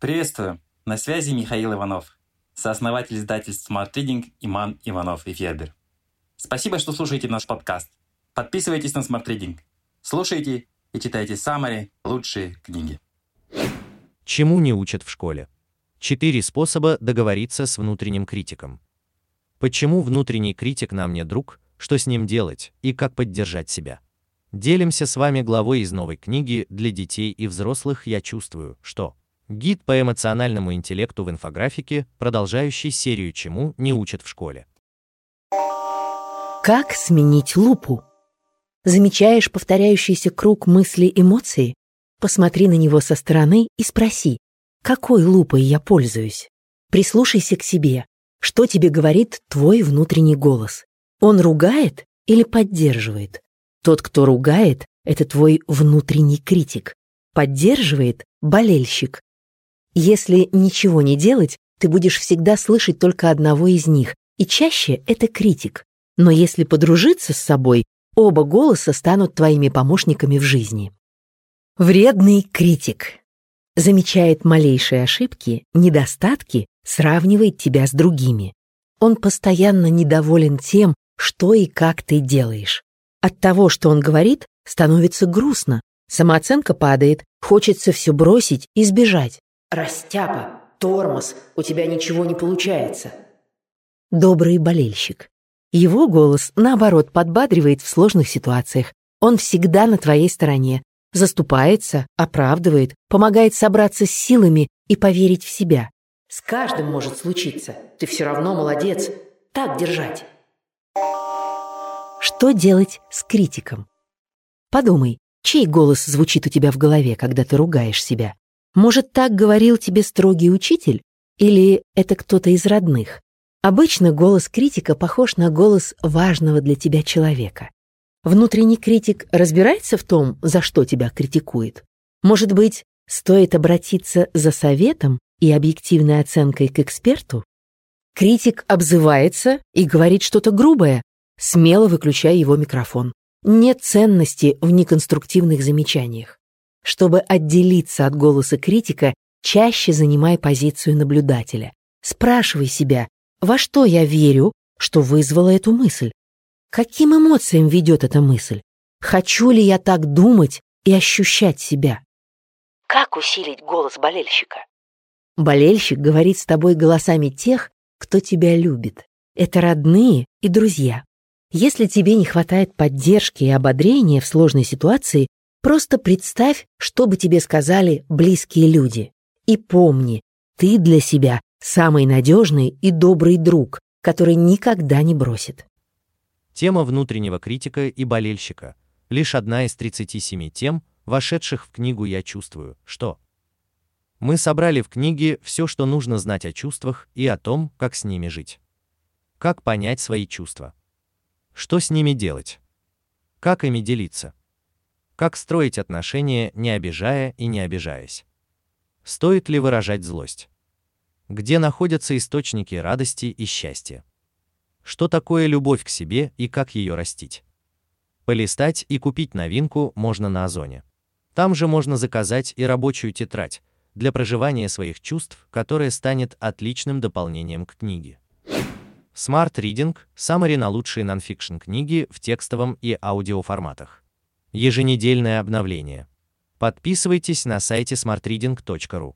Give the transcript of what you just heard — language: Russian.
Приветствую! На связи Михаил Иванов, сооснователь издательств Smart Reading Иман Иванов и Федер. Спасибо, что слушаете наш подкаст. Подписывайтесь на Smart Reading. Слушайте и читайте самые лучшие книги. Чему не учат в школе? Четыре способа договориться с внутренним критиком. Почему внутренний критик нам не друг, что с ним делать и как поддержать себя? Делимся с вами главой из новой книги для детей и взрослых «Я чувствую, что». Гид по эмоциональному интеллекту в инфографике, продолжающий серию «Чему не учат в школе». Как сменить лупу? Замечаешь повторяющийся круг мыслей эмоций? Посмотри на него со стороны и спроси, какой лупой я пользуюсь? Прислушайся к себе. Что тебе говорит твой внутренний голос? Он ругает или поддерживает? Тот, кто ругает, это твой внутренний критик. Поддерживает – болельщик. Если ничего не делать, ты будешь всегда слышать только одного из них, и чаще это критик. Но если подружиться с собой, оба голоса станут твоими помощниками в жизни. Вредный критик. Замечает малейшие ошибки, недостатки, сравнивает тебя с другими. Он постоянно недоволен тем, что и как ты делаешь. От того, что он говорит, становится грустно, самооценка падает, хочется все бросить и сбежать. «Растяпа, тормоз, у тебя ничего не получается». Добрый болельщик. Его голос, наоборот, подбадривает в сложных ситуациях. Он всегда на твоей стороне, заступается, оправдывает, помогает собраться с силами и поверить в себя. С каждым может случиться. Ты все равно молодец. Так держать. Что делать с критиком? Подумай, чей голос звучит у тебя в голове, когда ты ругаешь себя? Может, так говорил тебе строгий учитель? Или это кто-то из родных? Обычно голос критика похож на голос важного для тебя человека. Внутренний критик разбирается в том, за что тебя критикует? Может быть, стоит обратиться за советом и объективной оценкой к эксперту? Критик обзывается и говорит что-то грубое, смело выключая его микрофон. Нет ценности в неконструктивных замечаниях. Чтобы отделиться от голоса критика, чаще занимай позицию наблюдателя. Спрашивай себя, во что я верю, что вызвало эту мысль? Каким эмоциям ведет эта мысль? Хочу ли я так думать и ощущать себя? Как усилить голос болельщика? Болельщик говорит с тобой голосами тех, кто тебя любит. Это родные и друзья. Если тебе не хватает поддержки и ободрения в сложной ситуации, просто представь, что бы тебе сказали близкие люди. И помни, ты для себя самый надежный и добрый друг, который никогда не бросит. Тема внутреннего критика и болельщика – лишь одна из 37 тем, вошедших в книгу «Я чувствую, что». Мы собрали в книге все, что нужно знать о чувствах и о том, как с ними жить. Как понять свои чувства. Что с ними делать? Как ими делиться? Как строить отношения, не обижая и не обижаясь? Стоит ли выражать злость? Где находятся источники радости и счастья? Что такое любовь к себе и как ее растить? Полистать и купить новинку можно на Озоне. Там же можно заказать и рабочую тетрадь для проживания своих чувств, которая станет отличным дополнением к книге. Smart Reading – Summary на лучшие нонфикшн книги в текстовом и аудиоформатах. Еженедельное обновление. Подписывайтесь на сайте smartreading.ru.